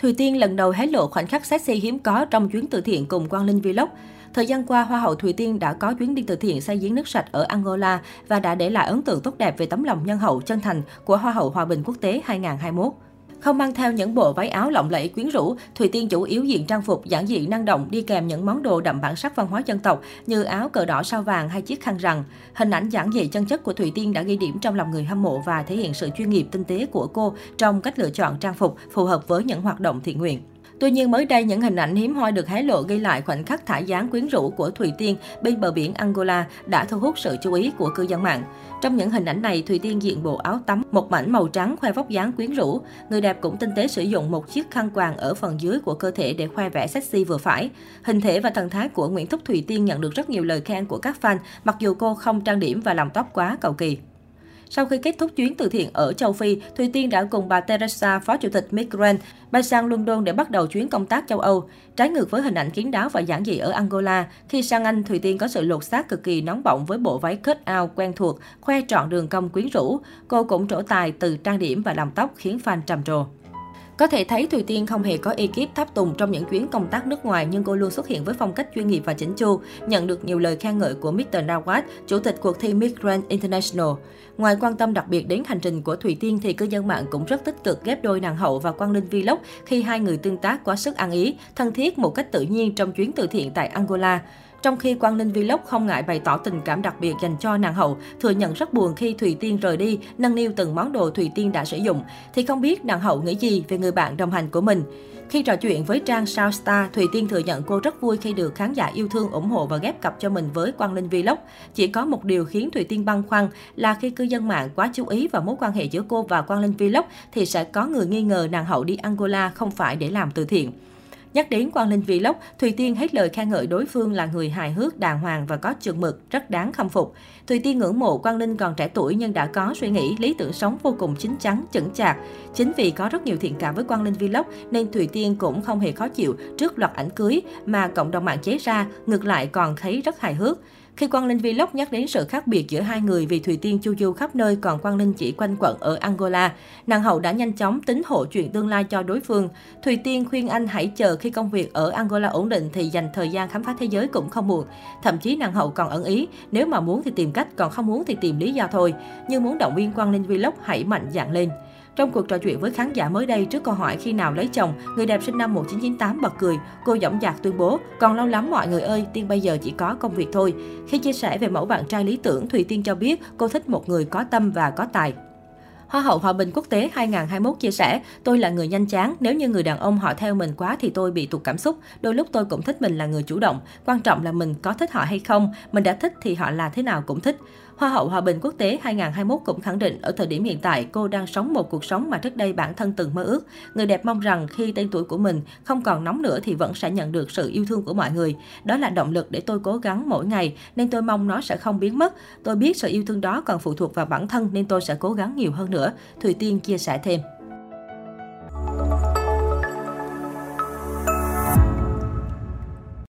Thùy Tiên lần đầu hé lộ khoảnh khắc sexy hiếm có trong chuyến từ thiện cùng Quang Linh Vlog. Thời gian qua, Hoa hậu Thùy Tiên đã có chuyến đi từ thiện xây giếng nước sạch ở Angola và đã để lại ấn tượng tốt đẹp về tấm lòng nhân hậu chân thành của Hoa hậu Hòa bình quốc tế 2021. Không mang theo những bộ váy áo lộng lẫy quyến rũ, Thùy Tiên chủ yếu diện trang phục giản dị năng động đi kèm những món đồ đậm bản sắc văn hóa dân tộc như áo cờ đỏ sao vàng hay chiếc khăn rằn. Hình ảnh giản dị chân chất của Thùy Tiên đã ghi điểm trong lòng người hâm mộ và thể hiện sự chuyên nghiệp tinh tế của cô trong cách lựa chọn trang phục phù hợp với những hoạt động thiện nguyện. Tuy nhiên mới đây những hình ảnh hiếm hoi được hé lộ ghi lại khoảnh khắc thả dáng quyến rũ của Thùy Tiên bên bờ biển Angola đã thu hút sự chú ý của cư dân mạng. Trong những hình ảnh này, Thùy Tiên diện bộ áo tắm một mảnh màu trắng khoe vóc dáng quyến rũ. Người đẹp cũng tinh tế sử dụng một chiếc khăn quàng ở phần dưới của cơ thể để khoe vẻ sexy vừa phải. Hình thể và thần thái của Nguyễn Thúc Thùy Tiên nhận được rất nhiều lời khen của các fan, mặc dù cô không trang điểm và làm tóc quá cầu kỳ. Sau khi kết thúc chuyến từ thiện ở châu Phi, Thùy Tiên đã cùng bà Teresa, phó chủ tịch Migran, bay sang London để bắt đầu chuyến công tác châu Âu. Trái ngược với hình ảnh kiến đáo và giản dị ở Angola, khi sang Anh, Thùy Tiên có sự lột xác cực kỳ nóng bỏng với bộ váy cut out quen thuộc, khoe trọn đường cong quyến rũ. Cô cũng trổ tài từ trang điểm và làm tóc khiến fan trầm trồ. Có thể thấy Thùy Tiên không hề có ekip tháp tùng trong những chuyến công tác nước ngoài nhưng cô luôn xuất hiện với phong cách chuyên nghiệp và chỉnh chu, nhận được nhiều lời khen ngợi của Mr. Nawaz, chủ tịch cuộc thi Miss Grand International. Ngoài quan tâm đặc biệt đến hành trình của Thùy Tiên thì cư dân mạng cũng rất tích cực ghép đôi nàng hậu và Quang Linh Vlog khi hai người tương tác quá sức ăn ý, thân thiết một cách tự nhiên trong chuyến từ thiện tại Angola. Trong khi Quang Linh Vlog không ngại bày tỏ tình cảm đặc biệt dành cho nàng hậu, thừa nhận rất buồn khi Thùy Tiên rời đi, nâng niu từng món đồ Thùy Tiên đã sử dụng, thì không biết nàng hậu nghĩ gì về người bạn đồng hành của mình. Khi trò chuyện với trang Sao Star, Thùy Tiên thừa nhận cô rất vui khi được khán giả yêu thương ủng hộ và ghép cặp cho mình với Quang Linh Vlog. Chỉ có một điều khiến Thùy Tiên băn khoăn là khi cư dân mạng quá chú ý vào mối quan hệ giữa cô và Quang Linh Vlog thì sẽ có người nghi ngờ nàng hậu đi Angola không phải để làm từ thiện. Nhắc đến Quang Linh Vlog, Thùy Tiên hết lời khen ngợi đối phương là người hài hước, đàng hoàng và có trường mực, rất đáng khâm phục. Thùy Tiên ngưỡng mộ Quang Linh còn trẻ tuổi nhưng đã có suy nghĩ, lý tưởng sống vô cùng chín chắn, chững chạc. Chính vì có rất nhiều thiện cảm với Quang Linh Vlog nên Thùy Tiên cũng không hề khó chịu trước loạt ảnh cưới mà cộng đồng mạng chế ra, ngược lại còn thấy rất hài hước. Khi Quang Linh Vlog nhắc đến sự khác biệt giữa hai người vì Thùy Tiên chu du khắp nơi còn Quang Linh chỉ quanh quẩn ở Angola, nàng hậu đã nhanh chóng tính hộ chuyện tương lai cho đối phương. Thùy Tiên khuyên anh hãy chờ khi công việc ở Angola ổn định thì dành thời gian khám phá thế giới cũng không muộn. Thậm chí nàng hậu còn ẩn ý, nếu mà muốn thì tìm cách, còn không muốn thì tìm lý do thôi. Nhưng muốn động viên Quang Linh Vlog hãy mạnh dạn lên. Trong cuộc trò chuyện với khán giả mới đây trước câu hỏi khi nào lấy chồng, người đẹp sinh năm 1998 bật cười. Cô dõng dạc tuyên bố, còn lâu lắm mọi người ơi, Tiên bây giờ chỉ có công việc thôi. Khi chia sẻ về mẫu bạn trai lý tưởng, Thùy Tiên cho biết cô thích một người có tâm và có tài. Hoa hậu Hòa bình quốc tế 2021 chia sẻ, tôi là người nhanh chán, nếu như người đàn ông họ theo mình quá thì tôi bị tụt cảm xúc. Đôi lúc tôi cũng thích mình là người chủ động, quan trọng là mình có thích họ hay không, mình đã thích thì họ là thế nào cũng thích. Hoa hậu Hòa bình quốc tế 2021 cũng khẳng định ở thời điểm hiện tại cô đang sống một cuộc sống mà trước đây bản thân từng mơ ước. Người đẹp mong rằng khi tên tuổi của mình không còn nóng nữa thì vẫn sẽ nhận được sự yêu thương của mọi người. Đó là động lực để tôi cố gắng mỗi ngày nên tôi mong nó sẽ không biến mất. Tôi biết sự yêu thương đó còn phụ thuộc vào bản thân nên tôi sẽ cố gắng nhiều hơn nữa nữa. Thùy Tiên chia sẻ thêm.